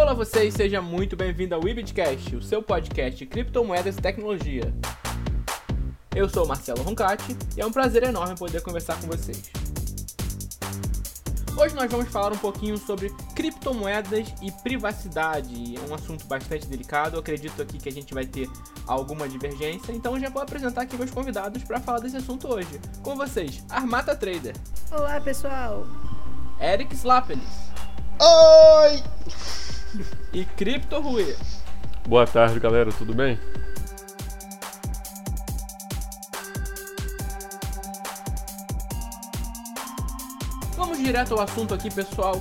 Olá vocês, seja muito bem-vindo ao Ibitcast, o seu podcast de criptomoedas e tecnologia. Eu sou o Marcelo Roncati e é um prazer enorme poder conversar com vocês. Hoje nós vamos falar um pouquinho sobre criptomoedas e privacidade. É um assunto bastante delicado. Eu acredito aqui que a gente vai ter alguma divergência. Então já vou apresentar aqui meus convidados para falar desse assunto hoje. Com vocês, Armata Trader. Olá, pessoal. Eric Slapelis. Oi! E Crypto Rui. Boa tarde, galera. Tudo bem? Vamos direto ao assunto aqui, pessoal.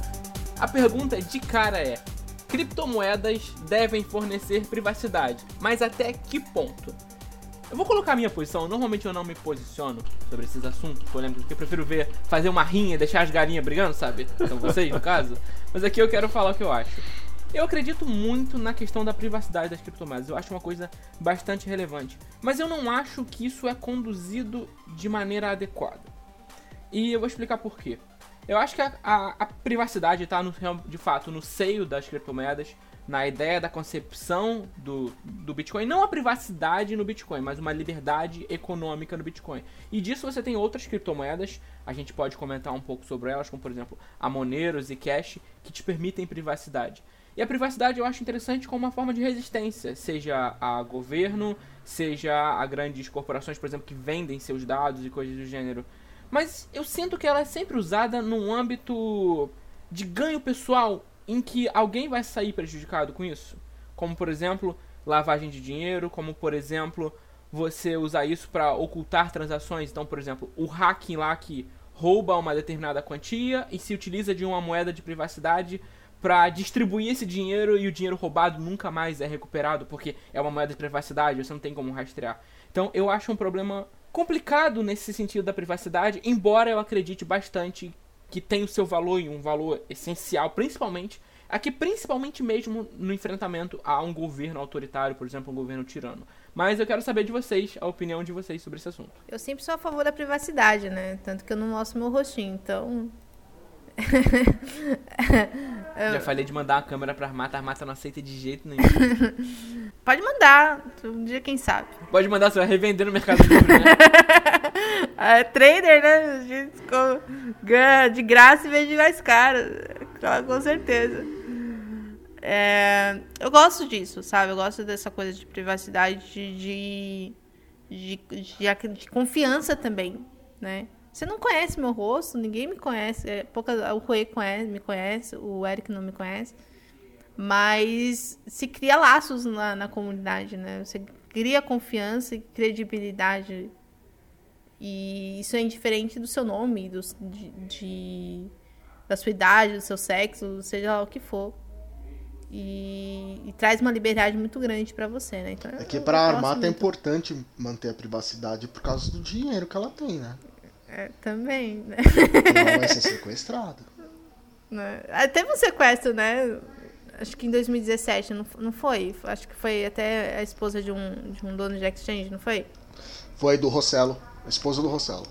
A pergunta de cara é: criptomoedas devem fornecer privacidade, mas até que ponto? Eu vou colocar a minha posição. Normalmente eu não me posiciono sobre esses assuntos polêmicos, porque eu prefiro ver fazer uma rinha e deixar as galinhas brigando, sabe? São vocês, no caso. Mas aqui eu quero falar o que eu acho. Eu acredito muito na questão da privacidade das criptomoedas. Eu acho uma coisa bastante relevante. Mas eu não acho que isso é conduzido de maneira adequada. E eu vou explicar por quê. Eu acho que a, a, a privacidade está, de fato, no seio das criptomoedas, na ideia da concepção do, do Bitcoin. Não a privacidade no Bitcoin, mas uma liberdade econômica no Bitcoin. E disso você tem outras criptomoedas, a gente pode comentar um pouco sobre elas, como por exemplo a Moneros e Cash, que te permitem privacidade. E a privacidade eu acho interessante como uma forma de resistência, seja a governo, seja a grandes corporações, por exemplo, que vendem seus dados e coisas do gênero. Mas eu sinto que ela é sempre usada num âmbito de ganho pessoal em que alguém vai sair prejudicado com isso. Como, por exemplo, lavagem de dinheiro, como, por exemplo, você usar isso para ocultar transações. Então, por exemplo, o hacking lá que rouba uma determinada quantia e se utiliza de uma moeda de privacidade para distribuir esse dinheiro e o dinheiro roubado nunca mais é recuperado porque é uma moeda de privacidade, você não tem como rastrear. Então, eu acho um problema complicado nesse sentido da privacidade, embora eu acredite bastante que tem o seu valor e um valor essencial, principalmente aqui principalmente mesmo no enfrentamento a um governo autoritário, por exemplo, um governo tirano. Mas eu quero saber de vocês, a opinião de vocês sobre esse assunto. Eu sempre sou a favor da privacidade, né? Tanto que eu não mostro meu rostinho, então Já falei de mandar uma câmera pra Armata, a Armata não aceita de jeito nenhum. Pode mandar, um dia quem sabe. Pode mandar, você vai revender no Mercado Livre, né? é trader, né? A gente ganha de graça e vende mais caro. Com certeza. É, eu gosto disso, sabe? Eu gosto dessa coisa de privacidade, de, de, de, de confiança também, né? Você não conhece meu rosto, ninguém me conhece. É, pouca, o Rui conhece, me conhece, o Eric não me conhece. Mas se cria laços na, na comunidade, né? Você cria confiança e credibilidade. E isso é indiferente do seu nome, do, de, de, da sua idade, do seu sexo, seja lá o que for. E, e, traz uma liberdade muito grande para você, né? Então, é que para a armata é importante manter a privacidade por causa do dinheiro que ela tem, né? É, também, né? Ela vai ser sequestrada. Né? Ah, teve um sequestro, né? Acho que em 2017, não, não foi? Acho que foi até a esposa de um, de um dono de exchange, não foi? Foi do Rossello, a esposa do Rossello.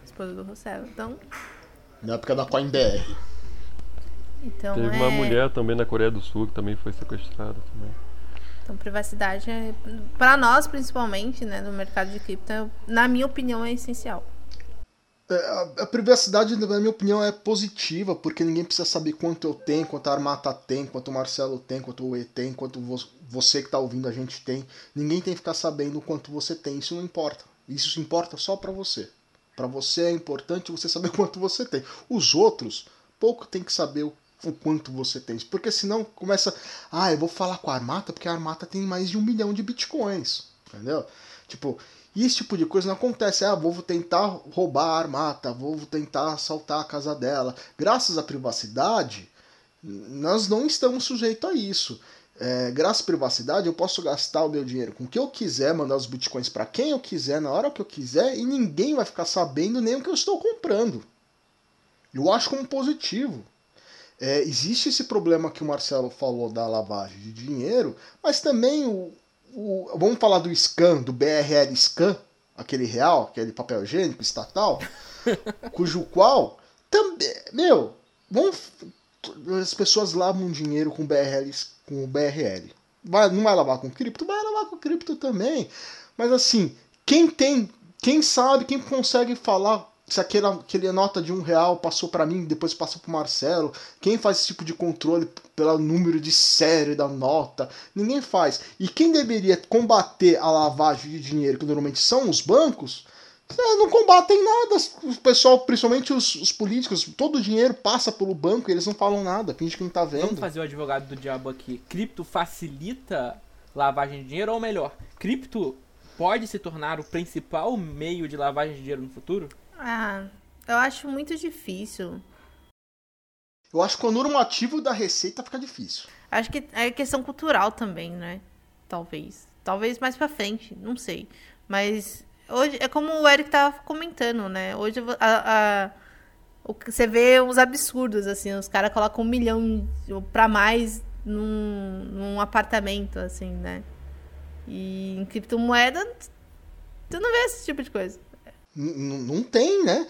A esposa do Rossello, então... Na época da CoinBR. Então, Teve é... uma mulher também na Coreia do Sul que também foi sequestrada também. Então, privacidade é, para nós principalmente, né, no mercado de cripto, na minha opinião, é essencial. É, a, a, privacidade, na minha opinião, é positiva, porque ninguém precisa saber quanto eu tenho, quanto a Armata tem, quanto o Marcelo tem, quanto o E tem, quanto você que está ouvindo a gente tem. Ninguém tem que ficar sabendo quanto você tem, isso não importa. Isso importa só para você. Para você é importante você saber quanto você tem. Os outros, pouco tem que saber o o quanto você tem. Porque senão começa. Ah, eu vou falar com a Armata porque a Armata tem mais de um milhão de bitcoins. Entendeu? Tipo, esse tipo de coisa não acontece. Ah, vou tentar roubar a Armata, vou tentar assaltar a casa dela. Graças à privacidade, nós não estamos sujeitos a isso. É, graças à privacidade, eu posso gastar o meu dinheiro com o que eu quiser, mandar os bitcoins para quem eu quiser, na hora que eu quiser, e ninguém vai ficar sabendo nem o que eu estou comprando. Eu acho como positivo. É, existe esse problema que o Marcelo falou da lavagem de dinheiro, mas também o, o vamos falar do scan, do BRL scan, aquele real, aquele papel higiênico estatal, cujo qual também, meu, vamos, as pessoas lavam dinheiro com BRL, com BRL. Vai, não vai lavar com cripto? Vai lavar com cripto também. Mas assim, quem tem, quem sabe, quem consegue falar se aquela, aquele nota de um real passou para mim, depois passou para Marcelo, quem faz esse tipo de controle pelo número de série da nota? Ninguém faz. E quem deveria combater a lavagem de dinheiro, que normalmente são os bancos, não combatem nada. O pessoal, principalmente os, os, políticos, todo o dinheiro passa pelo banco e eles não falam nada, finge que não tá vendo. Vamos fazer o advogado do diabo aqui. Cripto facilita lavagem de dinheiro, ou melhor, cripto pode se tornar o principal meio de lavagem de dinheiro no futuro? Ah, eu acho muito difícil. Eu acho que o normativo da receita fica difícil. Acho que é questão cultural também, né? Talvez. Talvez mais pra frente, não sei. Mas hoje é como o Eric tava comentando, né? Hoje a, a, o, você vê uns absurdos, assim, os caras colocam um milhão pra mais num, num apartamento, assim, né? E em criptomoeda, tu não vê esse tipo de coisa não tem, né?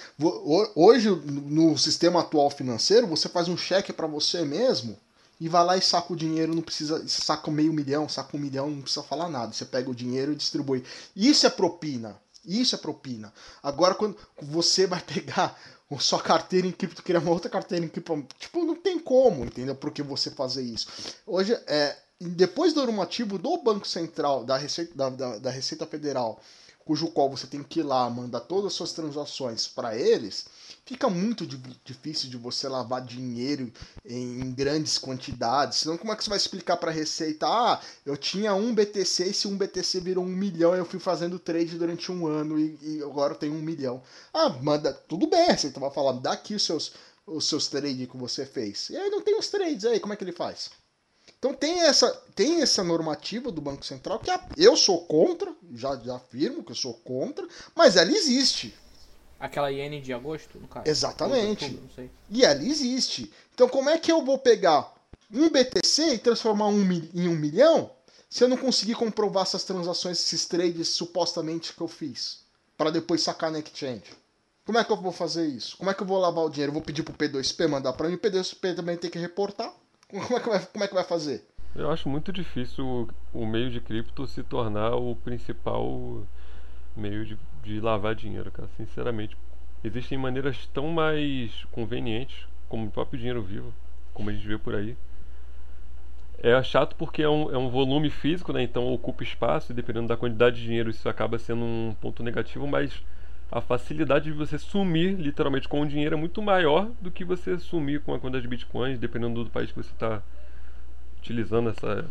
Hoje, no sistema atual financeiro, você faz um cheque para você mesmo e vai lá e saca o dinheiro, não precisa. Saca meio milhão, saca um milhão, não precisa falar nada. Você pega o dinheiro e distribui. Isso é propina. Isso é propina. Agora, quando você vai pegar sua carteira em cripto, criar uma outra carteira em cripto, tipo, não tem como, entendeu? Por que você fazer isso? Hoje, é, depois do normativo do Banco Central, da Receita, da, da, da Receita Federal, cujo qual você tem que ir lá mandar todas as suas transações para eles, fica muito difícil de você lavar dinheiro em, grandes quantidades. Senão, como é que você vai explicar para a Receita? Ah, eu tinha um BTC se um BTC virou um milhão, eu fui fazendo trade durante um ano e, e agora eu tenho um milhão. Ah, manda, tudo bem, a Receita vai falar, dá aqui os seus, os seus trades que você fez. E aí não tem os trades aí, como é que ele faz? Então tem essa, tem essa normativa do Banco Central que eu sou contra, já, já afirmo que eu sou contra, mas ela existe. Aquela iene de agosto, no caso? Exatamente. Outubro, e ela existe. Então como é que eu vou pegar um BTC e transformar um em um milhão se eu não conseguir comprovar essas transações, esses trades supostamente que eu fiz? para depois sacar na exchange? Como é que eu vou fazer isso? Como é que eu vou lavar o dinheiro? Eu vou pedir pro P2P mandar para mim, o P2P também tem que reportar. Como é que vai, como é que vai fazer? Eu acho muito difícil o meio de cripto se tornar o principal meio de, de lavar dinheiro, cara. Sinceramente, existem maneiras tão mais convenientes, como o próprio dinheiro vivo, como a gente vê por aí. É chato porque é um, é um volume físico, né? Então ocupa espaço e dependendo da quantidade de dinheiro isso acaba sendo um ponto negativo, mas a facilidade de você sumir literalmente com o dinheiro é muito maior do que você sumir com a conta de bitcoins, dependendo do país que você está utilizando essa,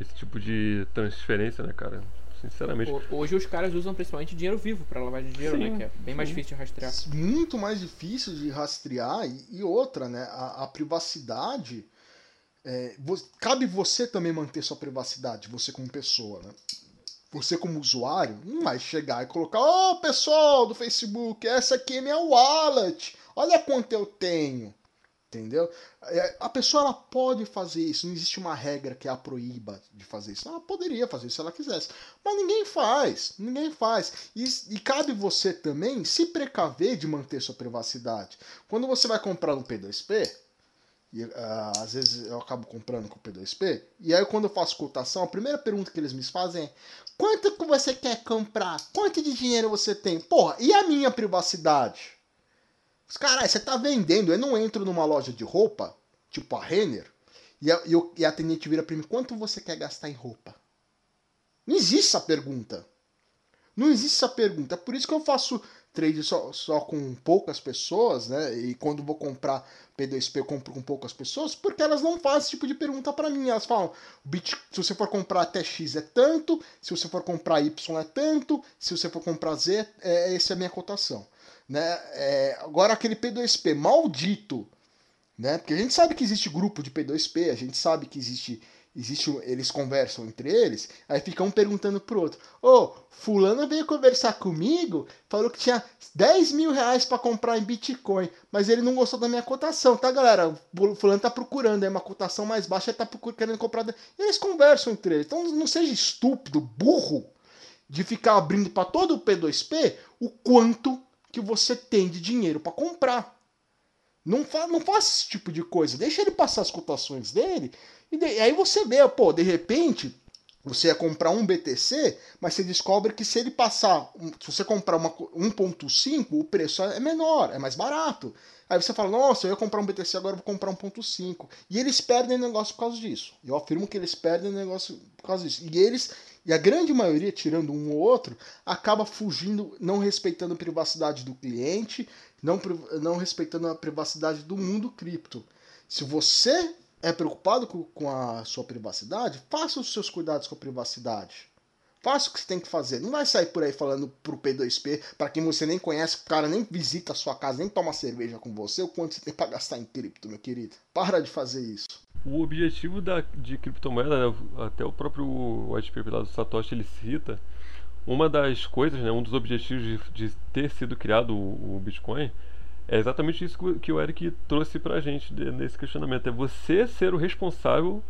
esse tipo de transferência, né, cara? Sinceramente. Hoje os caras usam principalmente dinheiro vivo para lavar de dinheiro, né, sim, né? Que é bem mais sim. difícil de rastrear. Muito mais difícil de rastrear e, e outra, né? A, a privacidade. É, cabe você também manter sua privacidade, você como pessoa, né? Você como usuário não vai chegar e colocar, ô oh, pessoal do Facebook, essa aqui é minha wallet, olha quanto eu tenho. Entendeu? É, a pessoa ela pode fazer isso, não existe uma regra que a proíba de fazer isso. Ela poderia fazer isso se ela quisesse. Mas ninguém faz, ninguém faz. E, e cabe você também se precaver de manter sua privacidade. Quando você vai comprar um P2P, e, uh, às vezes eu acabo comprando com o P2P. E aí quando eu faço cotação, a primeira pergunta que eles me fazem é: quanto que você quer comprar? Quanto de dinheiro você tem? Porra, e a minha privacidade? Caralho, você tá vendendo, eu não entro numa loja de roupa, tipo a Renner, e a, e, e a atendente vira pra mim, quanto você quer gastar em roupa? Não existe essa pergunta. Não existe essa pergunta. É por isso que eu faço trade só, só com poucas pessoas, né? E quando vou comprar P2P, eu compro com poucas pessoas, porque elas não fazem esse tipo de pergunta para mim. Elas falam: se você for comprar até X é tanto, se você for comprar Y é tanto, se você for comprar Z, é, essa é a minha cotação. Né? É, agora, aquele P2P maldito, né? Porque a gente sabe que existe grupo de P2P, a gente sabe que existe existe eles conversam entre eles, aí fica um perguntando pro outro, ô, oh, fulano veio conversar comigo, falou que tinha 10 mil reais para comprar em Bitcoin, mas ele não gostou da minha cotação, tá galera? O fulano tá procurando aí uma cotação mais baixa, ele tá querendo comprar. E eles conversam entre eles. Então não seja estúpido, burro, de ficar abrindo para todo o P2P o quanto que você tem de dinheiro para comprar. Não, fa não faça esse tipo de coisa. Deixa ele passar as cotações dele. E, de e aí você vê, pô, de repente, você ia comprar um BTC, mas você descobre que se ele passar, se você comprar uma 1.5, o preço é menor, é mais barato. Aí você fala, nossa, eu ia comprar um BTC, agora vou comprar 1.5. E eles perdem negócio por causa disso. Eu afirmo que eles perdem negócio por causa disso. E eles, e a grande maioria, tirando um ou outro, acaba fugindo, não respeitando a privacidade do cliente, não, não respeitando a privacidade do mundo cripto. Se você é preocupado com, a sua privacidade, faça os seus cuidados com a privacidade. Faça o que você tem que fazer. Não vai sair por aí falando pro P2P, para quem você nem conhece, o cara nem visita a sua casa, nem toma cerveja com você, o quanto você tem para gastar em cripto, meu querido. Para de fazer isso. O objetivo da, de criptomoeda, né, até o próprio white paper lá do Satoshi ele cita, uma das coisas, né, um dos objetivos de, de ter sido criado o, o Bitcoin é exatamente isso que o Eric trouxe pra gente nesse questionamento. É você ser o responsável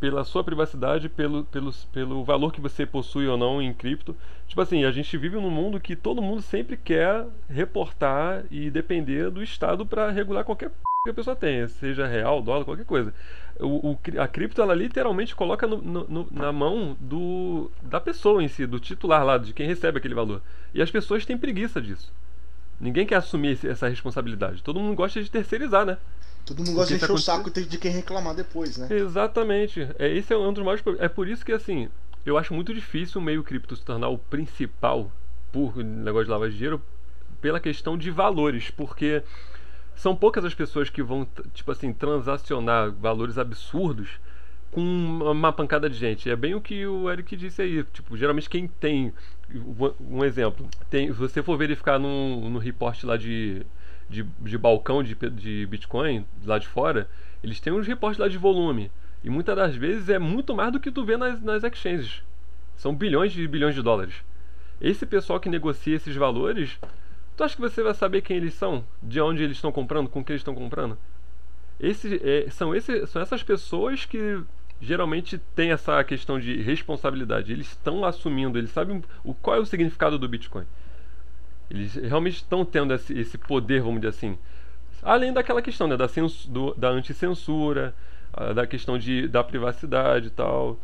pela sua privacidade, pelo, pelo, pelo valor que você possui ou não em cripto. Tipo assim, a gente vive num mundo que todo mundo sempre quer reportar e depender do Estado para regular qualquer que a pessoa tenha, seja real, dólar, qualquer coisa. O, o a cripto, ela literalmente coloca no, no, na mão do, da pessoa em si, do titular lá, de quem recebe aquele valor. E as pessoas têm preguiça disso. Ninguém quer assumir essa responsabilidade. Todo mundo gosta de terceirizar, né? Todo mundo gosta de encher tá o saco de quem reclamar depois, né? Exatamente. É, esse é um dos maiores problemas. É por isso que, assim, eu acho muito difícil o meio cripto se tornar o principal por negócio de lavagem de dinheiro pela questão de valores, porque são poucas as pessoas que vão, tipo assim, transacionar valores absurdos com uma pancada de gente. É bem o que o Eric disse aí. Tipo, geralmente quem tem. Um exemplo. Tem, se você for verificar no, no report lá de, de, de balcão de, de Bitcoin, lá de fora, eles têm uns reportes lá de volume. E muitas das vezes é muito mais do que tu vê nas, nas exchanges. São bilhões de bilhões de dólares. Esse pessoal que negocia esses valores, tu acha que você vai saber quem eles são? De onde eles estão comprando? Com que eles estão comprando? Esse, é, são, esse, são essas pessoas que geralmente tem essa questão de responsabilidade. Eles estão assumindo, eles sabem o, qual é o significado do Bitcoin. Eles realmente estão tendo esse, esse, poder, vamos dizer assim. Além daquela questão né, da, da anticensura, da questão de, da privacidade e tal,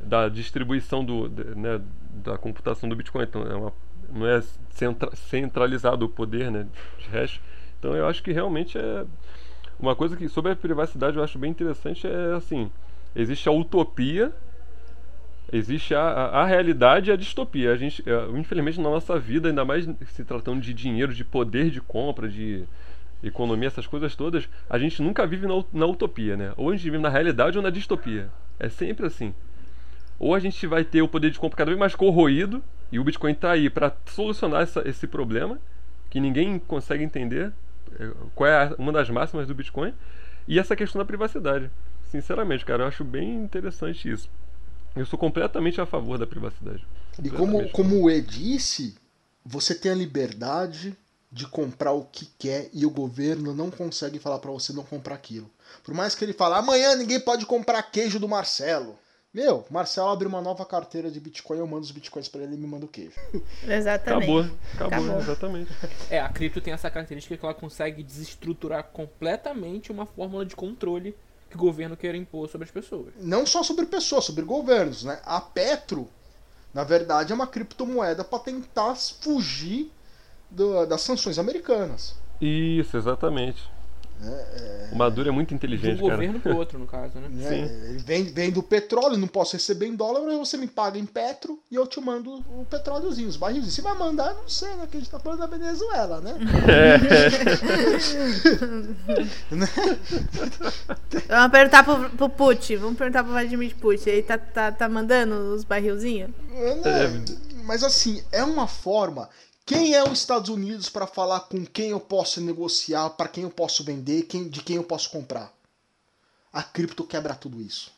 da distribuição do, né, da computação do Bitcoin. Então, é uma, não é centra, centralizado o poder né, de hash. Então, eu acho que realmente é. Uma coisa que sobre a privacidade eu acho bem interessante é assim Existe a utopia, existe a, a, a realidade e a distopia. A gente, é, infelizmente, na nossa vida, ainda mais se tratando de dinheiro, de poder de compra, de economia, essas coisas todas, a gente nunca vive na, na utopia, né? Ou a gente vive na realidade ou na distopia. É sempre assim. Ou a gente vai ter o poder de compra cada vez mais corroído, e o Bitcoin está aí para solucionar essa, esse problema, que ninguém consegue entender é, qual é uma das máximas do Bitcoin, e essa questão da privacidade. Sinceramente, cara, eu acho bem interessante isso. Eu sou completamente a favor da privacidade. E como, como o E disse, você tem a liberdade de comprar o que quer e o governo não consegue falar para você não comprar aquilo. Por mais que ele fale, amanhã ninguém pode comprar queijo do Marcelo. Meu, Marcelo abre uma nova carteira de Bitcoin, eu mando os Bitcoins para ele e me manda o queijo. Exatamente. Acabou, acabou, acabou, exatamente. É, a cripto tem essa característica que ela consegue desestruturar completamente uma fórmula de controle que o governo quer impor sobre as pessoas. Não só sobre pessoas, sobre governos, né? A Petro, na verdade, é uma criptomoeda para tentar fugir do, das sanções americanas. Isso, exatamente. É, é... O Maduro é muito inteligente, De um governo pro outro, no caso, né? É, Sim. Ele vem, vem do petróleo, não posso receber em dólar, mas você me paga em petro e eu te mando o petróleozinho, os barrilzinhos. Se vai mandar, não sei, né? Que a gente tá falando da Venezuela, né? É. Vamos perguntar pro, pro Putin, vamos perguntar pro Vladimir Putin. Ele tá, tá, tá mandando os barrilzinhos? É, mas assim, é uma forma quem é os Estados Unidos para falar com quem eu posso negociar, para quem eu posso vender, quem, de quem eu posso comprar? A cripto quebra tudo isso.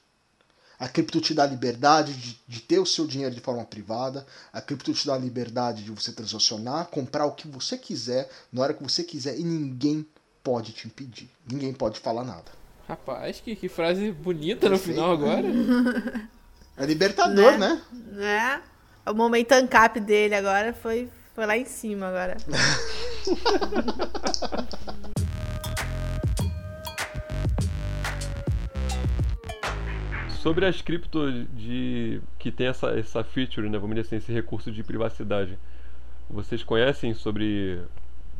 A cripto te dá liberdade de, de, ter o seu dinheiro de forma privada. A cripto te dá liberdade de você transacionar, comprar o que você quiser, na hora que você quiser, e ninguém pode te impedir. Ninguém pode falar nada. Rapaz, que, que frase bonita no final agora. É libertador, né? né? É. O momento ancap dele agora foi foi lá em cima agora. Sobre as criptos de que tem essa, essa feature, né, vamos dizer assim, esse recurso de privacidade. Vocês conhecem sobre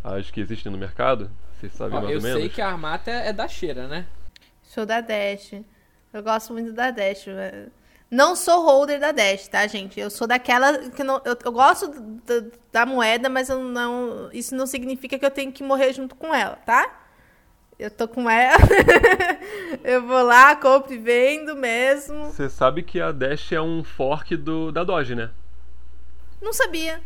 as que existem no mercado? Vocês sabem Ó, mais ou menos? Eu sei que a Armata é da cheira, né? Sou da Dash. Eu gosto muito da Dash. Mas... Não sou holder da Dash, tá, gente? Eu sou daquela que não. Eu, eu gosto da, da moeda, mas eu não. Isso não significa que eu tenho que morrer junto com ela, tá? Eu tô com ela. eu vou lá, compro e vendo mesmo. Você sabe que a Dash é um fork do, da Doge, né? Não sabia.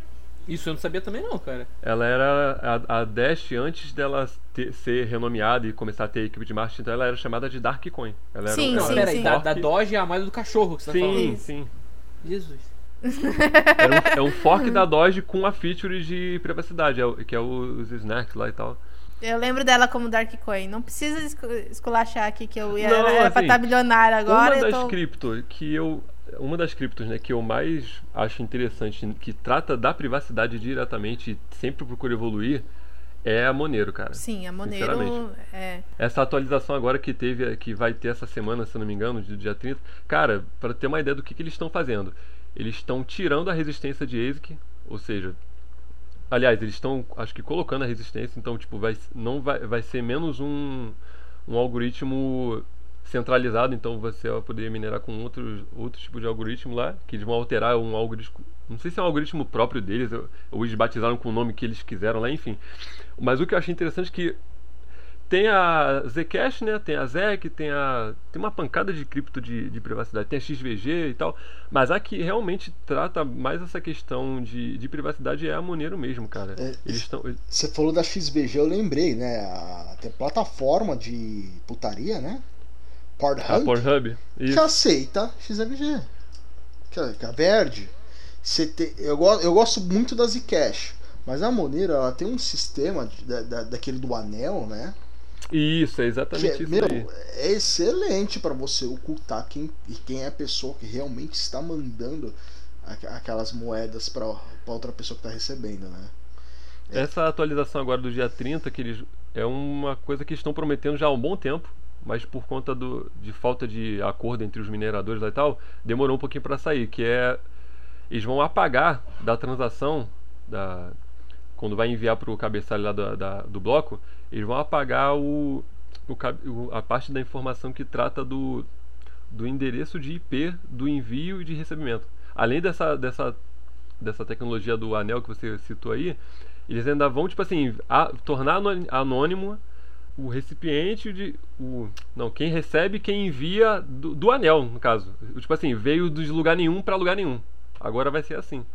Isso eu não sabia também não, cara. Ela era a, a Dash antes dela ter- ser renomeada e começar a ter equipe de marketing, então ela era chamada de Dark Coin. Ela era, Sim, ela sim, era peraí, sim. da, da Doge é a moeda do cachorro que você tá Sim, falando. sim. Jesus. Era um, é um fork da Doge com a feature de privacidade, é o- que é os snacks lá e tal. Eu lembro dela como Dark Coin. Não precisa escu- esculachar aqui que eu ia, Não, era pra assim, estar bilionária agora. uma eu das tô... cripto que eu uma das criptos né, que eu mais acho interessante que trata da privacidade diretamente e sempre procura evoluir é a Monero, cara. Sim, a Monero. É. Essa atualização agora que teve, que vai ter essa semana, se não me engano, de dia 30. Cara, para ter uma ideia do que, que eles estão fazendo. Eles estão tirando a resistência de ASIC, ou seja, aliás, eles estão, acho que colocando a resistência, então tipo, vai não vai, vai ser menos um um algoritmo centralizado, então você vai poder minerar com outros outro tipo de algoritmo lá, que eles vão alterar um algoritmo, não sei se é um algoritmo próprio deles, ou eles batizaram com o nome que eles quiseram lá, enfim. Mas o que eu achei interessante é que tem a Zcash, né? Tem a ZEC, tem a. Tem uma pancada de cripto de, de privacidade, tem a XVG e tal. Mas a que realmente trata mais essa questão de, de privacidade é a Monero mesmo, cara. É, Eles. Você falou da XVG, eu lembrei, né? A, tem plataforma de putaria, né? A Pornhub, Pornhub. que Isso. aceita. Que é, que é a Verde. Te- eu, go- eu gosto muito da Zcash. Mas a Monero, ela tem um sistema de- da, da- daquele do anel, né? Isso, é Que exatamente é, isso meu, aí. é excelente para você ocultar quem, e quem é a pessoa que realmente está mandando aqu- aquelas moedas para outra pessoa que está recebendo, né? Essa atualização agora do dia 30, que eles. É uma coisa que estão prometendo já há um bom tempo. Mas por conta do, de falta de acordo entre os mineradores lá e tal, demorou um pouquinho para sair. Que é. Eles vão apagar da transação da, quando vai enviar para o cabeçalho lá da, da- do bloco, eles vão apagar o, o a parte da informação que trata do, do endereço de IP do envio e de recebimento. Além dessa, dessa, dessa tecnologia do anel que você citou aí, eles ainda vão, tipo assim, a- tornar anônimo o recipiente de. O, não, quem recebe, quem envia do, do anel, no caso. Tipo assim, veio de lugar nenhum para lugar nenhum. Agora vai ser assim.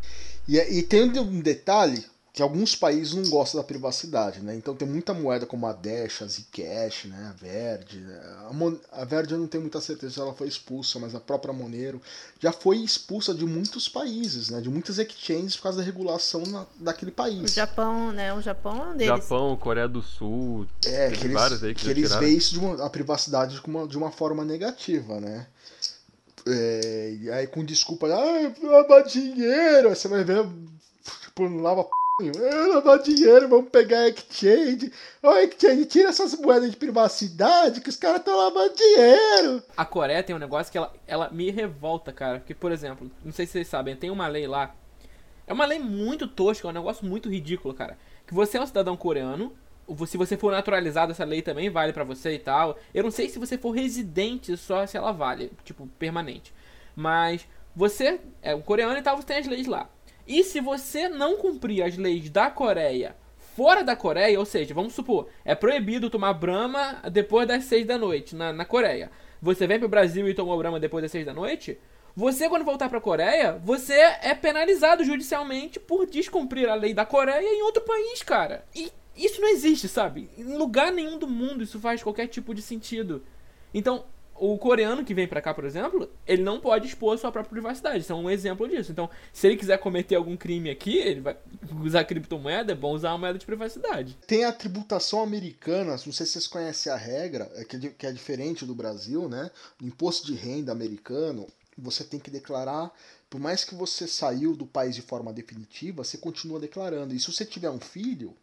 E, e tem um detalhe que alguns países não gostam da privacidade, né? Então tem muita moeda como a Dash, a Zcash, né? A Verde. né? A, Mon a Verde eu não tenho muita certeza se ela foi expulsa, mas a própria Monero já foi expulsa de muitos países, né? De muitas exchanges por causa da regulação na, daquele O país. Japão, né? O Japão é um deles. Japão, Coreia do Sul. É, que eles, vários aí que que eles veem isso de uma, a privacidade de uma, de uma forma negativa, né? É, e aí com desculpa, ah, lavar dinheiro, aí você vai ver, tipo, não lava p... Ah, lavar dinheiro, vamos pegar a exchange. Ô, exchange, tira essas moedas de privacidade que os caras estão lavando dinheiro. A Coreia tem um negócio que ela, ela me revolta, cara. Porque, por exemplo, não sei se vocês sabem, tem uma lei lá. É uma lei muito tosca, é um negócio muito ridículo, cara. Que você é um cidadão coreano. Se você for naturalizado, essa lei também vale pra você e tal. Eu não sei se você for residente só se ela vale, tipo, permanente. Mas você é um coreano e tal, você tem as leis lá. E se você não cumprir as leis da Coreia fora da Coreia, ou seja, vamos supor, é proibido tomar Brahma depois das 6 da noite na, na Coreia. Você vem pro Brasil e tomou Brahma depois das 6 da noite? Você, quando voltar pra Coreia, você é penalizado judicialmente por descumprir a lei da Coreia em outro país, cara. E isso não existe, sabe? Em lugar nenhum do mundo isso faz qualquer tipo de sentido. Então, o coreano que vem pra cá, por exemplo, ele não pode expor a sua própria privacidade. Isso é um exemplo disso. Então, se ele quiser cometer algum crime aqui, ele vai usar criptomoeda, é bom usar uma moeda de privacidade. Tem a tributação americana, não sei se vocês conhecem a regra, é é que é diferente do Brasil, né? O imposto de renda americano, você tem que declarar, por mais que você saiu do país de forma definitiva, você continua declarando. E se você tiver um filho,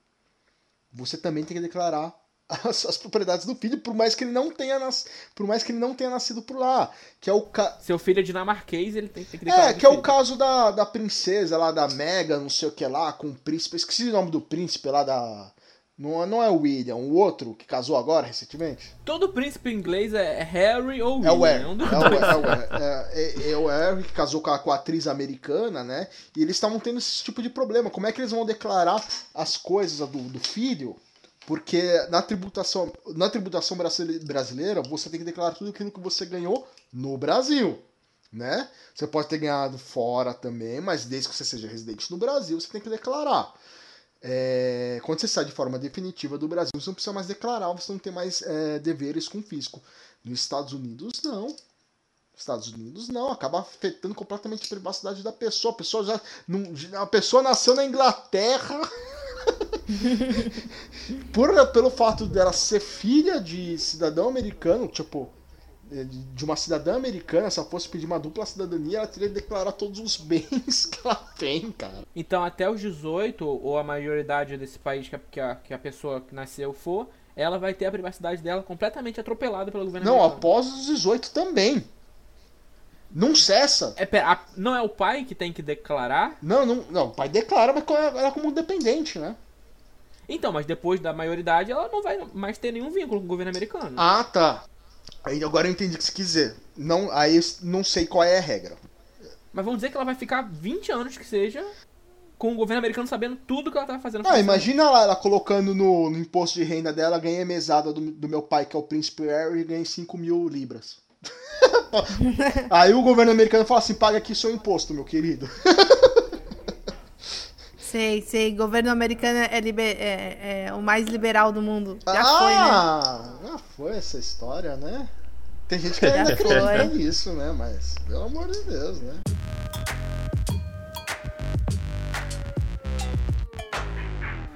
você também tem que declarar as, as, propriedades do filho, por mais que ele não tenha nas, por mais que ele não tenha nascido por lá, que é o ca... seu filho é dinamarquês, ele tem, tem que É, que é o caso da, da princesa lá da Mega, não sei o que lá, com o príncipe, esqueci o nome do príncipe lá da não, não é o William, o outro que casou agora recentemente? Todo príncipe inglês é Harry ou William. É o Harry. É, um é, o, é, é, é, o Harry que casou com a, com a atriz americana, né? E eles estavam tendo esse tipo de problema. Como é que eles vão declarar as coisas do, do filho porque na tributação, na tributação brasileira, você tem que declarar tudo aquilo que você ganhou no Brasil, né? Você pode ter ganhado fora também, mas desde que você seja residente no Brasil, você tem que declarar. É, quando você sai de forma definitiva do Brasil, você não precisa mais declarar, você não tem mais é, deveres com o fisco. Nos Estados Unidos, não. Estados Unidos, não. Acaba afetando completamente a privacidade da pessoa. A pessoa já. Não, a pessoa nasceu na Inglaterra. Por, pelo fato dela ser filha de cidadão americano, tipo, de uma cidadã americana, se ela fosse pedir uma dupla cidadania, ela teria que declarar todos os bens que ela tem, cara. Então, até os 18, ou a maioridade desse país que a, que a, que a pessoa que nasceu for, ela vai ter a privacidade dela completamente atropelada pelo governo Não, americano. após os 18 também. Não cessa. É, pera, a, não é o pai que tem que declarar? Não, não, não. O pai declara, mas ela é como dependente, né? Então, mas depois da maioridade, ela não vai mais ter nenhum vínculo com o governo americano. Ah, tá. Aí agora eu entendi o que você quiser. Não, aí não sei qual é a regra. Mas vamos dizer que ela vai ficar 20 anos que seja com o governo americano sabendo tudo que ela tá fazendo. Ah, imagina ela, ela colocando no, no, imposto de renda dela, ganhei mesada do, do meu pai, que é o príncipe Harry, e ganhei 5 mil libras. Aí o governo americano fala assim: paga aqui seu imposto, meu querido. Sei, sei. Governo americano é, liber, é, é o mais liberal do mundo. Já ah, foi, né? Já foi essa história, né? Tem gente que ainda acredita nisso, né? Mas, pelo amor de Deus, né?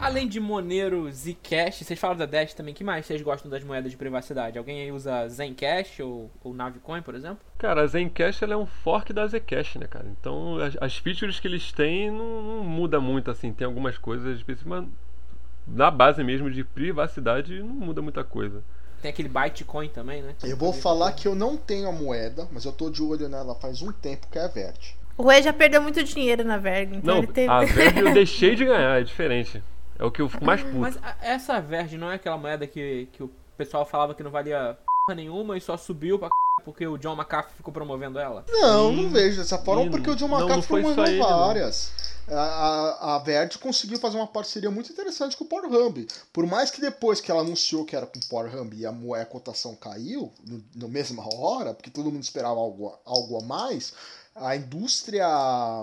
Além de Monero, Zcash, vocês falaram da Dash também, que mais vocês gostam das moedas de privacidade? Alguém aí usa Zencash ou, ou Navicoin, por exemplo? Cara, a Zencash ela é um fork da Zcash, né, cara? Então as, as features que eles têm não, não, muda muito, assim. Tem algumas coisas específicas, mas na base mesmo de privacidade não muda muita coisa. Tem aquele Bytecoin também, né? Eu vou falar que eu não tenho a moeda, mas eu tô de olho nela faz um tempo, que é a Vert. O Rui já perdeu muito dinheiro na Verg, então não, ele teve... a Verg eu deixei de ganhar, é diferente. É o que eu fico mais puto. Mas essa Verge não é aquela moeda que, que o pessoal falava que não valia porra nenhuma e só subiu pra porque o John McAfee ficou promovendo ela? Não, Sim. não vejo dessa forma, porque o John McAfee promoveu várias. A, a, a Verde conseguiu fazer uma parceria muito interessante com o Pornhub. Por mais que depois que ela anunciou que era com o Pornhub e a, moeda, a cotação caiu, no, na mesma hora, porque todo mundo esperava algo, algo a mais, a indústria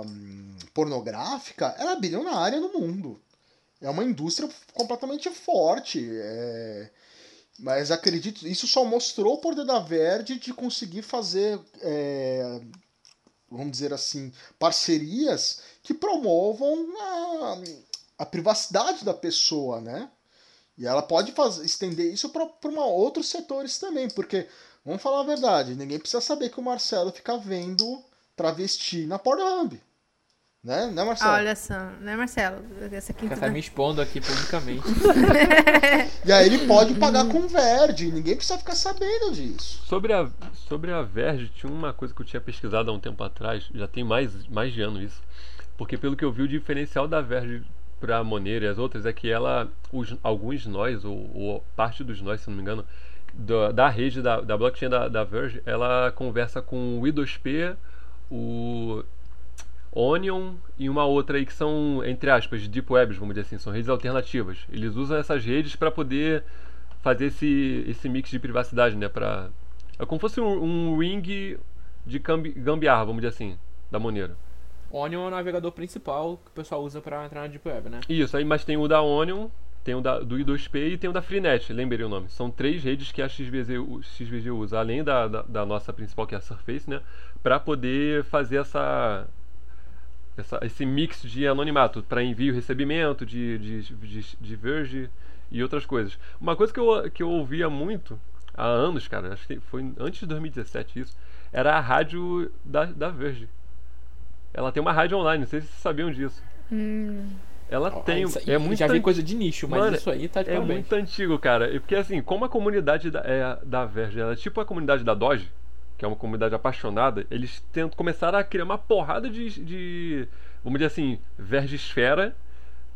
hum, pornográfica era bilionária no mundo é uma indústria completamente forte. É... Mas acredito, isso só mostrou o poder da Verde de conseguir fazer, é... vamos dizer assim, parcerias que promovam a, a privacidade da pessoa, né? E ela pode fazer, estender isso para outros setores também, porque, vamos falar a verdade, ninguém precisa saber que o Marcelo fica vendo travesti na Pornhub. Né? Não é Marcelo? olha só, né, Marcelo? Essa aqui tá me expondo aqui publicamente. e aí ele pode pagar com Verde, ninguém precisa ficar sabendo disso. Sobre a, sobre a Verde, tinha uma coisa que eu tinha pesquisado há um tempo atrás, já tem mais, mais de ano isso. Porque pelo que eu vi, o diferencial da Verde para a Monero e as outras é que ela, os, alguns nós, ou, ou, parte dos nós, se não me engano, da, da rede da, da blockchain da, da Verge, ela conversa com o I2P, o Onion e uma outra aí que são, entre aspas, deep webs, vamos dizer assim, são redes alternativas. Eles usam essas redes para poder fazer esse, esse mix de privacidade, né? Pra, é como se fosse um, um ring de gambiarra, vamos dizer assim, da Monero. Onion é o navegador principal que o pessoal usa para entrar na Deep Web, né? Isso, aí, mas tem o da Onion, tem o da, do I2P e tem o da Freenet, lembrei o nome. São três redes que a XVZ, XVG usa, além da, da, da nossa principal, que é a Surface, né? Para poder fazer essa, essa, esse mix de anonimato para envio e recebimento de, de, de, de Verge e outras coisas. Uma coisa que eu, que eu ouvia muito há anos, cara, acho que foi antes de 2017 isso, era a rádio da, da Verge. Ela tem uma rádio online, não sei se vocês sabiam disso. Hum. ela Ó, tem. É muito já vi an- coisa de nicho, mas Mano, isso aí tá de É parabéns. muito antigo, cara. E Porque assim, como a comunidade da, é, da Verge ela é tipo a comunidade da Doge, que é uma comunidade apaixonada, eles tentam, começaram a criar uma porrada de. de vamos dizer assim, Vergesfera.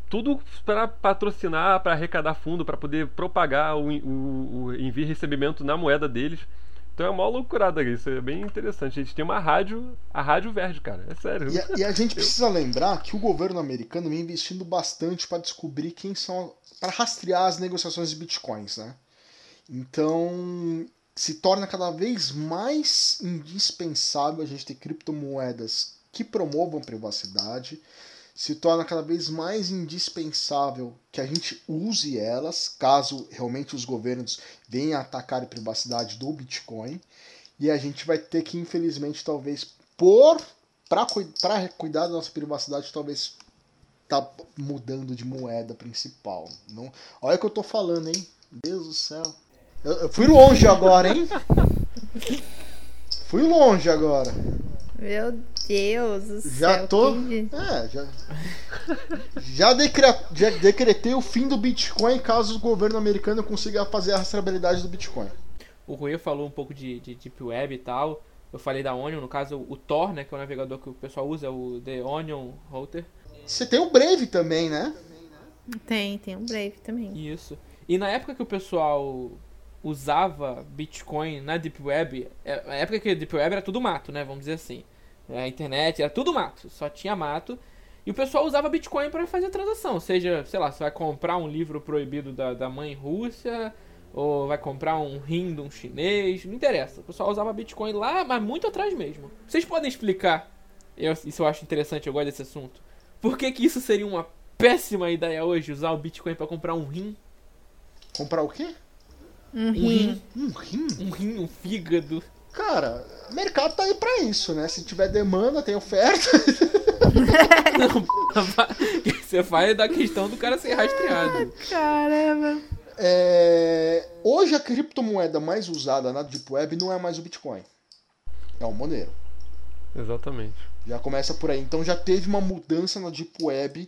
Tudo para patrocinar, para arrecadar fundo, para poder propagar o, o, o envio e recebimento na moeda deles. Então é uma loucurada isso, é bem interessante. Eles têm uma rádio, a Rádio Verde, cara, é sério. E a, e a gente precisa lembrar que o governo americano vem investindo bastante para descobrir quem são. para rastrear as negociações de bitcoins, né? Então se torna cada vez mais indispensável a gente ter criptomoedas que promovam privacidade. Se torna cada vez mais indispensável que a gente use elas, caso realmente os governos venham atacar a privacidade do Bitcoin. E a gente vai ter que, infelizmente, talvez por para cuidar da nossa privacidade, talvez tá mudando de moeda principal. Não, olha o que eu tô falando, hein? Deus do céu. Eu, eu fui longe agora, hein? Fui longe agora. Meu Deus do Já céu. tô. que- É, já. Já, decre- já decretei o fim do Bitcoin caso o governo americano consiga fazer a rastreabilidade do Bitcoin. O Rui falou um pouco de, de Deep Web e tal. Eu falei da Onion, no caso o Tor, né, que é o navegador que o pessoal usa, o The Onion Router. Você tem o Brave também, né? Tem, tem um Brave também. Isso. E na época que o pessoal usava Bitcoin na Deep Web, é- na época que a Deep Web era tudo mato, né? Vamos dizer assim. A internet era tudo mato, só tinha mato. E o pessoal usava Bitcoin para fazer transação. Seja, sei lá, você vai comprar um livro proibido da, da mãe Rússia, ou vai comprar um rim de um chinês, não interessa. O pessoal usava Bitcoin lá, mas muito atrás mesmo. Vocês podem explicar, eu- isso eu acho interessante, eu gosto desse assunto. Por que, que isso seria uma péssima ideia hoje, usar o Bitcoin para comprar um rim? Comprar o quê? Um Um rim. Um rim? um rim, um fígado. Cara, o mercado tá aí pra isso, né? Se tiver demanda, tem oferta. Não, você faz da questão do cara ser rastreado. Caramba. É, Hoje a criptomoeda mais usada na Deep Web não é mais o Bitcoin. É o Monero. Exatamente. Já começa por aí. Então já teve uma mudança na Deep Web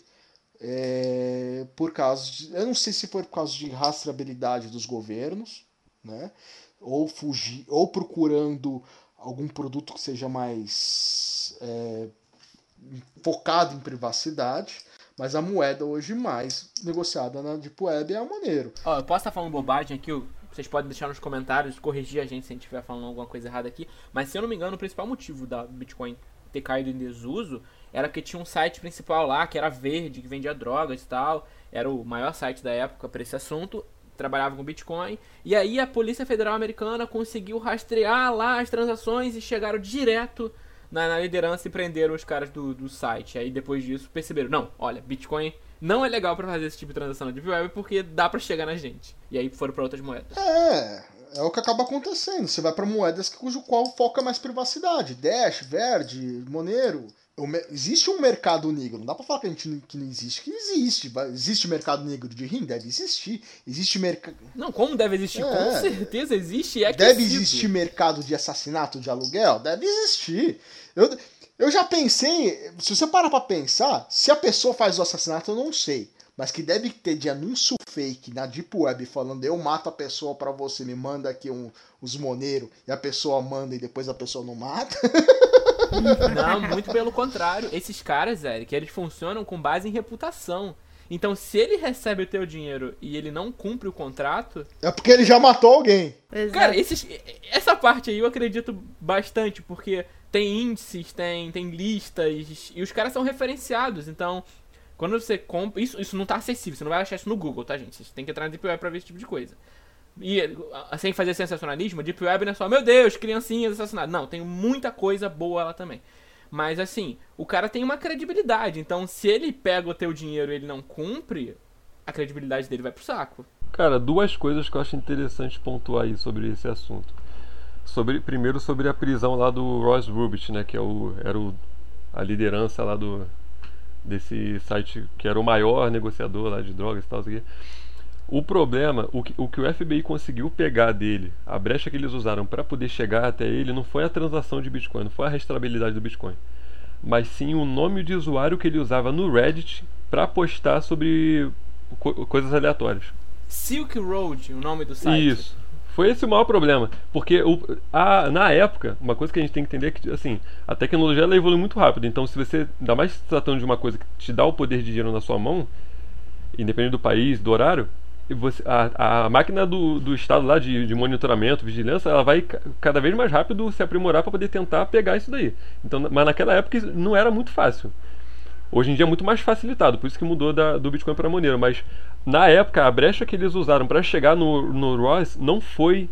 é, por causa de. Eu não sei se foi por causa de rastreabilidade dos governos, né? Ou fugir, ou procurando algum produto que seja mais é, focado em privacidade. Mas a moeda hoje mais negociada na Deep Web é a Monero. Ó, eu posso estar falando bobagem aqui, vocês podem deixar nos comentários, corrigir a gente se a gente estiver falando alguma coisa errada aqui. Mas se eu não me engano, o principal motivo da Bitcoin ter caído em desuso era porque tinha um site principal lá, que era verde, que vendia drogas e tal. Era o maior site da época para esse assunto. Trabalhava com Bitcoin. E aí a Polícia Federal Americana conseguiu rastrear lá as transações e chegaram direto na, na liderança e prenderam os caras do, do site. Aí depois disso perceberam, não, olha, Bitcoin não é legal pra fazer esse tipo de transação na Deep Web porque dá pra chegar na gente. E aí foram pra outras moedas. É, é o que acaba acontecendo. Você vai para moedas cujo qual foca mais privacidade. Dash, Verde, Monero. Existe um mercado negro. Não dá pra falar que, a gente, não- que não existe. Que existe. Existe mercado negro de rim? Deve existir. Existe mercado. Não, como deve existir? É. Com certeza existe é Deve aquecido. existir mercado de assassinato de aluguel? Deve existir. Eu, eu já pensei, se você parar pra pensar, se a pessoa faz o assassinato, eu não sei. Mas que deve ter de anúncio fake na Deep Web falando eu mato a pessoa pra você, me manda aqui um, os moneiros, e a pessoa manda e depois a pessoa não mata. Não, muito pelo contrário. Esses caras, Eric, eles funcionam com base em reputação. Então, se ele recebe o teu dinheiro e ele não cumpre o contrato, É porque ele já matou alguém. Exato. Cara, esses, essa parte aí eu acredito bastante, porque tem índices, tem, tem listas, e os caras são referenciados. Então, quando você compra. Isso, isso não tá acessível, você não vai achar isso no Google, tá, gente? Você tem que entrar na Deep Web pra ver esse tipo de coisa. E sem fazer sensacionalismo, Deep Web não é só, meu Deus, criancinhas assassinadas. Não, tem muita coisa boa lá também. Mas assim, o cara tem uma credibilidade. Então, se ele pega o teu dinheiro e ele não cumpre, a credibilidade dele vai pro saco. Cara, duas coisas que eu acho interessante pontuar aí sobre esse assunto. Sobre, primeiro sobre a prisão lá do Ross Rubit, né, que é o, era o, a liderança lá do desse site que era o maior negociador lá de drogas e tal, aqui. O problema, o que, o que o FBI conseguiu pegar dele, a brecha que eles usaram para poder chegar até ele, não foi a transação de Bitcoin, não foi a rastreabilidade do Bitcoin, mas sim o nome de usuário que ele usava no Reddit para postar sobre co coisas aleatórias. Silk Road, o nome do site. Isso. Foi esse o maior problema. Porque o, a, na época, uma coisa que a gente tem que entender é que, assim, a tecnologia ela evolui muito rápido. Então, se você, ainda mais se tratando de uma coisa que te dá o poder de dinheiro na sua mão, independente do país, do horário, você, a, a máquina do, do Estado lá de, de monitoramento, vigilância, ela vai cada vez mais rápido se aprimorar para poder tentar pegar isso daí. Então, mas naquela época não era muito fácil. Hoje em dia é muito mais facilitado, por isso que mudou da, do Bitcoin para Monero. Mas na época, a brecha que eles usaram para chegar no, no ROS não foi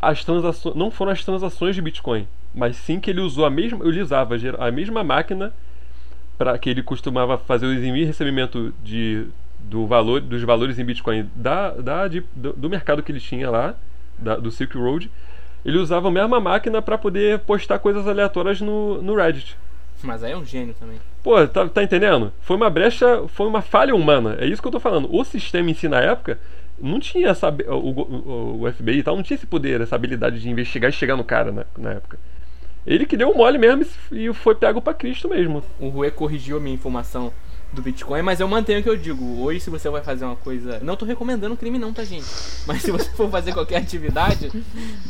as transações, não foram as transações de Bitcoin, mas sim que ele usou a mesma, ele usava a mesma máquina para que ele costumava fazer o envio e recebimento de, do valor, dos valores em Bitcoin da, da, de, do, do, mercado que ele tinha lá, da, do Silk Road. Ele usava a mesma máquina para poder postar coisas aleatórias no, no Reddit. Mas aí é um gênio também. Pô, tá, tá entendendo? Foi uma brecha, foi uma falha humana. É isso que eu tô falando. O sistema em si na época não tinha essa. O, o, o FBI e tal, não tinha esse poder, essa habilidade de investigar e chegar no cara na, na época. Ele que deu o mole mesmo e foi pego para Cristo mesmo. O Rue corrigiu a minha informação do Bitcoin, mas eu mantenho o que eu digo. Hoje, se você vai fazer uma coisa. Não tô recomendando crime, não, tá, gente? Mas se você for fazer qualquer atividade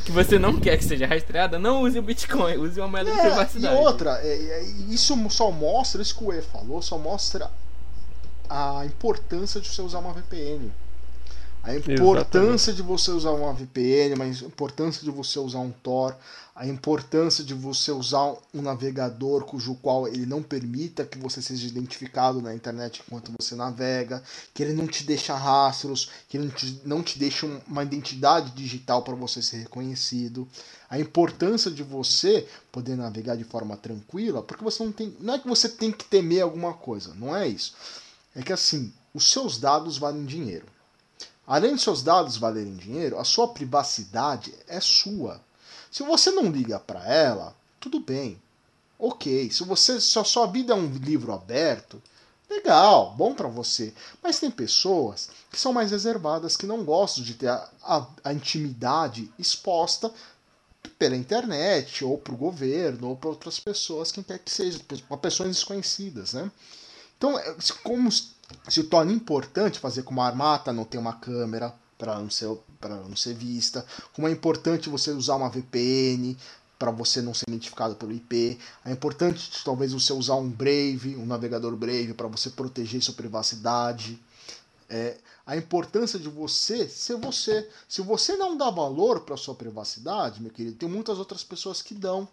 que você não quer que seja rastreada, não use o Bitcoin, use uma moeda é, de privacidade. E outra, é, é, isso só mostra, isso que o E falou, só mostra a importância de você usar uma VPN. A importância Exatamente. de você usar uma VPN, a importância de você usar um Tor, a importância de você usar um navegador cujo qual ele não permita que você seja identificado na internet enquanto você navega, que ele não te deixa rastros, que ele não te, não te deixa uma identidade digital para você ser reconhecido. A importância de você poder navegar de forma tranquila, porque você não tem, não é que você tem que temer alguma coisa, não é isso. É que assim, os seus dados valem dinheiro. Além de seus dados valerem dinheiro, a sua privacidade é sua. Se você não liga para ela, tudo bem. Ok. Se você se a sua vida é um livro aberto, legal, bom para você. Mas tem pessoas que são mais reservadas, que não gostam de ter a, a, a intimidade exposta pela internet, ou para o governo, ou para outras pessoas, quem quer que seja, para pessoas desconhecidas, né? Então, é, como se torna importante fazer com uma armata não ter uma câmera para não ser para não ser vista, como é importante você usar uma VPN para você não ser identificado pelo IP, é importante talvez você usar um Brave, um navegador Brave para você proteger sua privacidade. É, a importância de você ser você. Se você não dá valor para sua privacidade, meu querido, tem muitas outras pessoas que dão.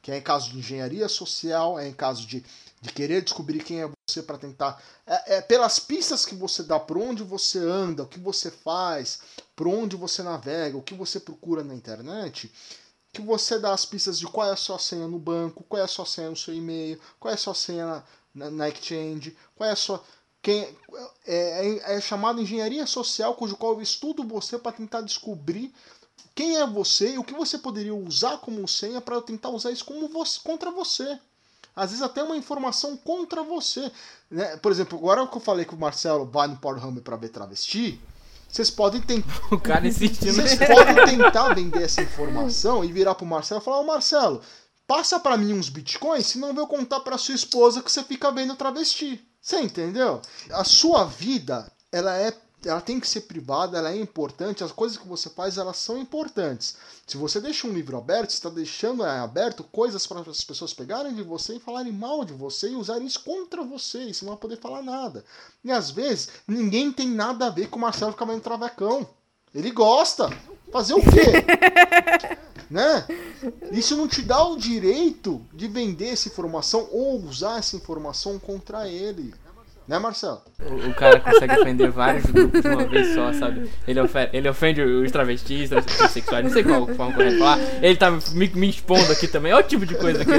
Que é em caso de engenharia social, é em caso de de querer descobrir quem é você para tentar. É, é, pelas pistas que você dá, por onde você anda, o que você faz, por onde você navega, o que você procura na internet, que você dá as pistas de qual é a sua senha no banco, qual é a sua senha no seu e-mail, qual é a sua senha na, na, exchange, qual é a sua. Quem, é, é, é chamada engenharia social, cujo qual eu estudo você para tentar descobrir quem é você e o que você poderia usar como senha para tentar usar isso como você, contra você às vezes até uma informação contra você. Né? Por exemplo, agora que eu falei que o Marcelo vai no Pornhub para ver travesti, vocês podem tentar. O cara insistindo. Vocês podem tentar vender essa informação e virar pro Marcelo e falar: Ô Marcelo, passa para mim uns bitcoins, senão eu vou contar para sua esposa que você fica vendo travesti. Você entendeu? A sua vida, ela é ela tem que ser privada, ela é importante, as coisas que você faz elas são importantes. Se você deixa um livro aberto, você está deixando é, aberto coisas para as pessoas pegarem de você e falarem mal de você e usarem isso contra você, e você não vai poder falar nada. E às vezes, ninguém tem nada a ver com o Marcelo ficar vendo travecão. Ele gosta. Fazer o quê? né? Isso não te dá o direito de vender essa informação ou usar essa informação contra ele. Né, Marcelo? O, o, cara consegue ofender vários grupos de uma vez só, sabe? Ele ofende, ele ofende os travestis, os transexuais, não sei qual forma correta falar. Ele tá me, me, expondo aqui também. Olha o tipo de coisa que.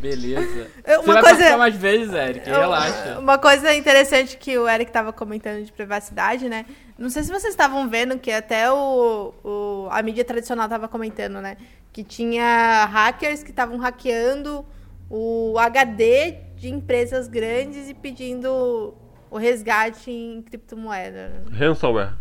Beleza. Uma Você vai coisa... mais vezes, Eric, relaxa. Uma coisa interessante que o Eric tava comentando de privacidade, né? Não sei se vocês estavam vendo que até o, o, a mídia tradicional tava comentando, né? Que tinha hackers que estavam hackeando o HD de empresas grandes e pedindo o resgate em criptomoeda. Ransomware.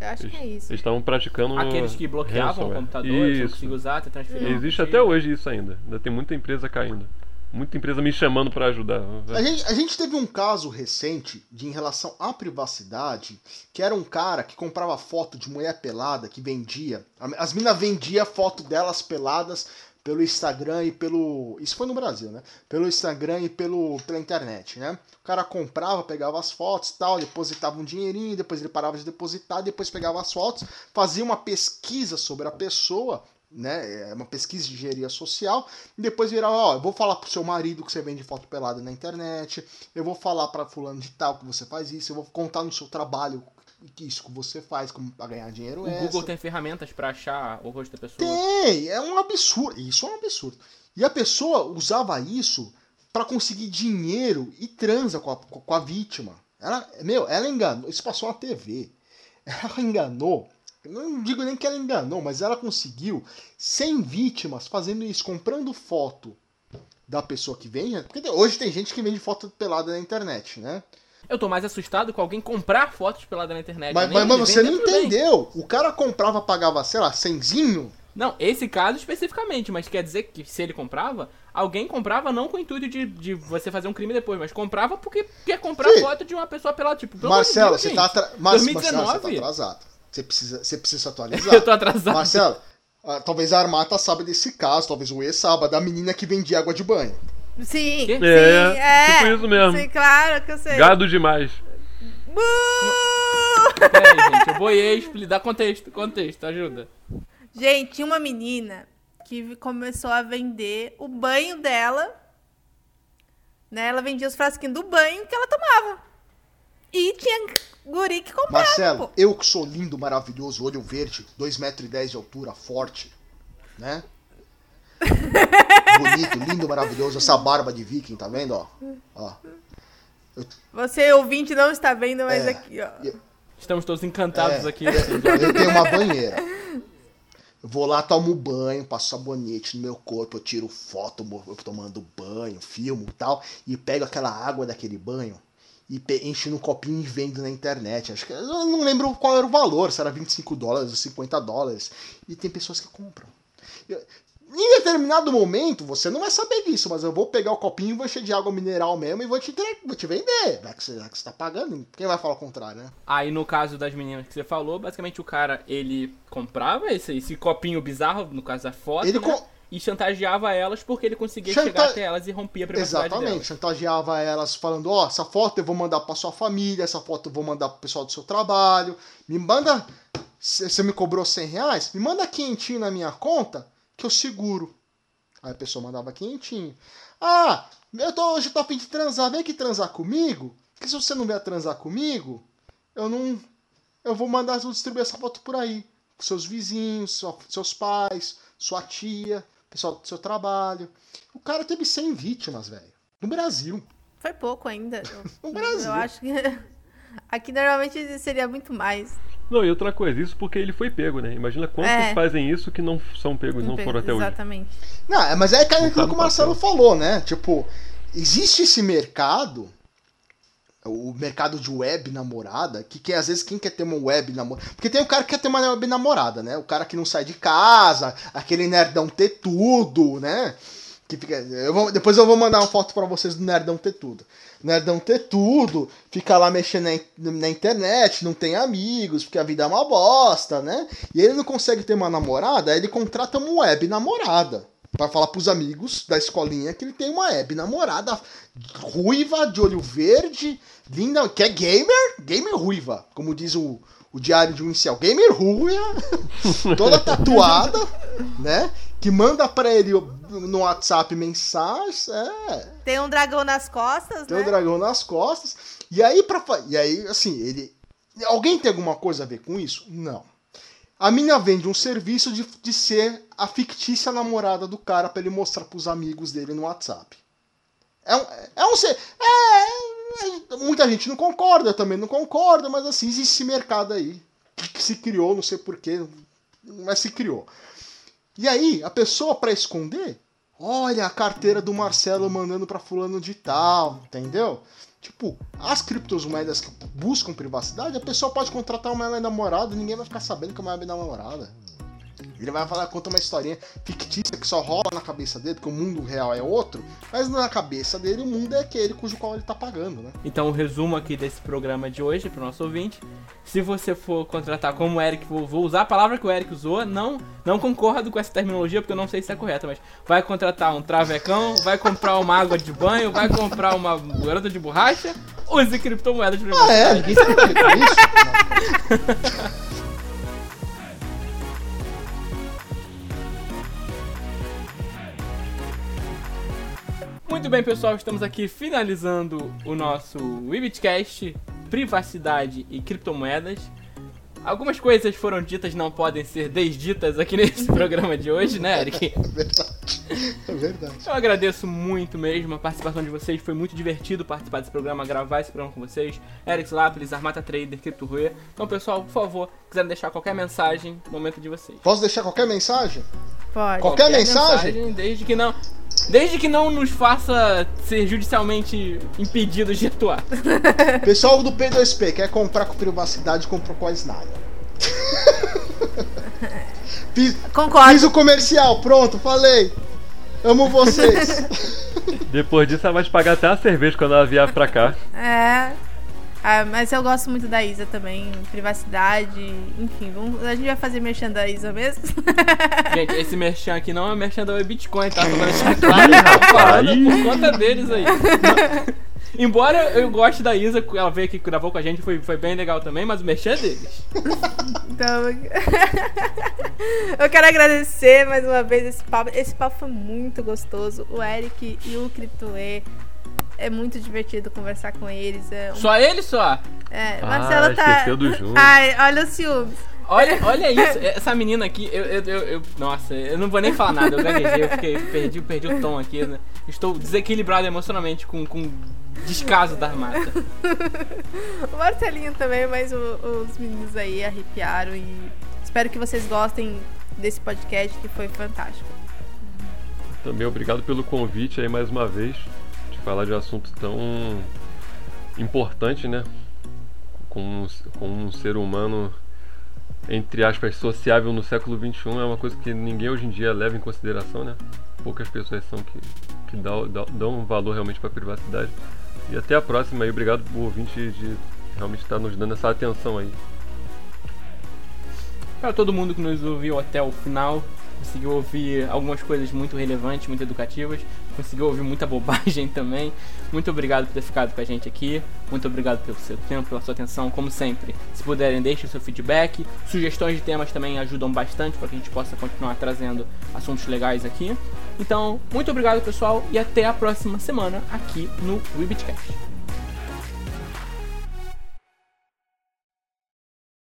Eu acho que é isso. Eles estavam praticando. Aqueles que bloqueavam ransomware. o computador, isso. não conseguiam usar, até transferir. Existe até hoje isso ainda. Ainda tem muita empresa caindo. Muita empresa me chamando para ajudar. A gente, a gente teve um caso recente de em relação à privacidade, que era um cara que comprava foto de mulher pelada, que vendia. As minas vendiam foto delas peladas pelo Instagram e pelo. Isso foi no Brasil, né? Pelo Instagram e pelo, pela internet, né? O cara comprava, pegava as fotos tal, depositava um dinheirinho, depois ele parava de depositar, depois pegava as fotos, fazia uma pesquisa sobre a pessoa, né? É uma pesquisa de engenharia social, e depois virava, ó, eu vou falar pro seu marido que você vende foto pelada na internet, eu vou falar para fulano de tal que você faz isso, eu vou contar no seu trabalho que isso que você faz como para ganhar dinheiro o extra. Google tem ferramentas para achar o rosto da pessoa? Tem, é um absurdo. Isso é um absurdo. E a pessoa usava isso para conseguir dinheiro e transa com a, com a vítima. Ela, meu, ela enganou. Isso passou na TV. Ela enganou. Não digo nem que ela enganou, mas ela conseguiu 100 vítimas fazendo isso, comprando foto da pessoa que vende. Porque hoje tem gente que vende foto pelada na internet, né? Eu tô mais assustado com alguém comprar fotos pelada na internet. Mas, mas, mas você não entendeu. Bem. O cara comprava, pagava, sei lá, cenzinho. Não, esse caso especificamente, mas quer dizer que se ele comprava, alguém comprava não com o intuito de, de você fazer um crime depois, mas comprava porque quer comprar Sim. foto de uma pessoa pelada, tipo, Marcelo, Deus, você, tá atra... Mas, 2019? Marcelo, você tá atrasado. Você precisa, você precisa atualizar. Eu tô atrasado. Marcelo, ah, talvez a Armata saiba desse caso, talvez o E saiba, da menina que vendia água de banho. Sim, é, sim, é, tipo isso mesmo. Sim, claro que eu sei. Gado demais. Peraí, gente, eu boiei, dá contexto, contexto, ajuda. Gente, tinha uma menina que começou a vender o banho dela. Né? Ela vendia os frasquinhos do banho que ela tomava. E tinha guri que comprava. Marcelo, pô. eu que sou lindo, maravilhoso, olho verde, 2,10m de altura, forte, né? Bonito, lindo, maravilhoso, essa barba de viking, tá vendo, ó? ó. Eu... Você, ouvinte, não está vendo, mas é, aqui, ó. Eu... Estamos todos encantados é, aqui. Eu tenho uma banheira. Eu vou lá, tomo banho, passo sabonete no meu corpo, eu tiro foto eu tomando banho, filmo e tal, e pego aquela água daquele banho e encho no copinho e vendo na internet. Acho que eu não lembro qual era o valor, se era 25 dólares ou 50 dólares. E tem pessoas que compram. Eu, em determinado momento, você não vai saber disso, mas eu vou pegar o copinho, vou encher de água mineral mesmo e vou te, vou te vender. Já que, você, já que você tá pagando, quem vai falar o contrário, né? Aí no caso das meninas que você falou, basicamente o cara, ele comprava esse, esse copinho bizarro, no caso da foto, ele né? com... e chantageava elas porque ele conseguia Chanta... chegar até elas e rompia a privacidade Exatamente, delas. chantageava elas falando, ó, oh, essa foto eu vou mandar pra sua família, essa foto eu vou mandar pro pessoal do seu trabalho, me manda... Você me cobrou 100 reais? Me manda quentinho na minha conta que eu seguro. Aí a pessoa mandava quentinho. Ah, eu tô, hoje tô a fim de transar, vem aqui transar comigo. Porque se você não vier transar comigo, eu não. Eu vou mandar eu distribuir essa foto por aí. Com seus vizinhos, seus pais, sua tia, pessoal do seu trabalho. O cara teve 100 vítimas, velho. No Brasil. Foi pouco ainda. no Brasil. Eu acho que. Aqui normalmente seria muito mais. Não, e outra coisa, isso porque ele foi pego, né? Imagina quantos é. fazem isso que não são pegos, não, não foram até exatamente. hoje. Exatamente. Não, é, mas é aquilo que o Marcelo falou, né? Tipo, existe esse mercado, o mercado de web namorada, que, que às vezes quem quer ter uma web namorada. Porque tem o cara que quer ter uma web namorada, né? O cara que não sai de casa, aquele nerdão ter tudo, né? Que fica, eu vou, depois eu vou mandar uma foto para vocês do nerdão ter tudo. Nerdão ter tudo, fica lá mexendo na, na, internet, não tem amigos, porque a vida é uma bosta, né? E ele não consegue ter uma namorada, aí ele contrata uma web namorada. Para falar pros amigos da escolinha que ele tem uma web namorada ruiva, de olho verde, linda, que é gamer, gamer ruiva, como diz o, o diário de um incel. Gamer ruiva, toda tatuada, né? Que manda pra ele no WhatsApp mensagens. É. Tem um dragão nas costas, tem né? Tem um dragão nas costas. E aí, pra, e aí, assim, ele. Alguém tem alguma coisa a ver com isso? Não. A mina vende um serviço de, de ser a fictícia namorada do cara para ele mostrar pros amigos dele no WhatsApp. É um. É um. É, é, muita gente não concorda, eu também não concorda, mas assim, existe esse mercado aí. Que se criou, não sei porquê, mas se criou. E aí, a pessoa para esconder, olha a carteira do Marcelo mandando para fulano de tal, entendeu? Tipo, as criptomoedas que buscam privacidade, a pessoa pode contratar uma namorada ninguém vai ficar sabendo que é uma namorada. Ele vai falar, conta uma historinha fictícia que só rola na cabeça dele, porque o mundo real é outro, mas na cabeça dele o mundo é aquele cujo qual ele tá pagando, né? Então, o resumo aqui desse programa de hoje pro nosso ouvinte. Se você for contratar como o Eric, vou, usar a palavra que o Eric usou, não, não concordo com essa terminologia, porque eu não sei se é correta, mas vai contratar um travecão, vai comprar uma água de banho, vai comprar uma garota de borracha, use criptomoedas de Ah, é? Ninguém sabe o que é isso? Muito bem, pessoal, estamos aqui finalizando o nosso Webcast Privacidade e Criptomoedas. Algumas coisas foram ditas não podem ser desditas aqui nesse programa de hoje, né, Eric? É verdade. É verdade. Eu agradeço muito mesmo a participação de vocês, foi muito divertido participar desse programa, gravar esse programa com vocês. Eric Lápis, Armata Trader, Crypto Rue. Então, pessoal, por favor, quiserem deixar qualquer mensagem, momento de vocês. Posso deixar qualquer mensagem? Pode. Qualquer mensagem? Desde que não. Desde que não nos faça ser judicialmente impedidos de atuar. Pessoal do P2P, quer comprar com privacidade, comprou com a Snyder. Fiz, Concordo. fiz o comercial, pronto, falei. Amo vocês. Depois disso, ela vai te pagar até a cerveja quando ela vier pra cá. É. Ah, mas eu gosto muito da Isa também, privacidade, enfim, vamos, a gente vai fazer merchan da Isa mesmo. Gente, esse merchan aqui não é merchan da Bitcoin, tá? Só pra deixar claro, tá por conta deles aí. Embora eu goste da Isa, ela veio aqui, gravou com a gente, foi, foi bem legal também, mas o merchan é deles. Então, eu quero agradecer mais uma vez esse papo. Esse papo foi muito gostoso. O Eric e o Criptoe. É muito divertido conversar com eles. É, um- Só ele só? é, Ah, Marcelo tá. esqueceu do Júnior. Ai, olha o ciúmes. Olha, olha isso, essa menina aqui, eu, eu, eu, eu- Nossa, eu não vou nem falar nada, eu gaguejei, eu fiquei, perdi, perdi o tom aqui, né? Estou desequilibrado emocionalmente com, com descaso da armata. O Marcelinho também, mas o- os meninos aí arrepiaram e espero que vocês gostem desse podcast que foi fantástico. Também obrigado pelo convite aí mais uma vez. De falar de um assunto tão importante, né? Com, um- com um ser humano, entre aspas, sociável no século XXI é uma coisa que ninguém hoje em dia leva em consideração, né? Poucas pessoas são que, que dão, dão, dão um valor realmente para a privacidade. E até a próxima aí. Obrigado por ouvinte de realmente estar nos dando essa atenção aí. Para todo mundo que nos ouviu até o final, conseguiu ouvir algumas coisas muito relevantes, muito educativas, conseguiu ouvir muita bobagem também. Muito obrigado por ter ficado com a gente aqui. Muito obrigado pelo seu tempo, pela sua atenção, como sempre. Se puderem, deixem seu feedback. Sugestões de temas também ajudam bastante para que a gente possa continuar trazendo assuntos legais aqui. Então, muito obrigado, pessoal, e até a próxima semana aqui no Webitcast.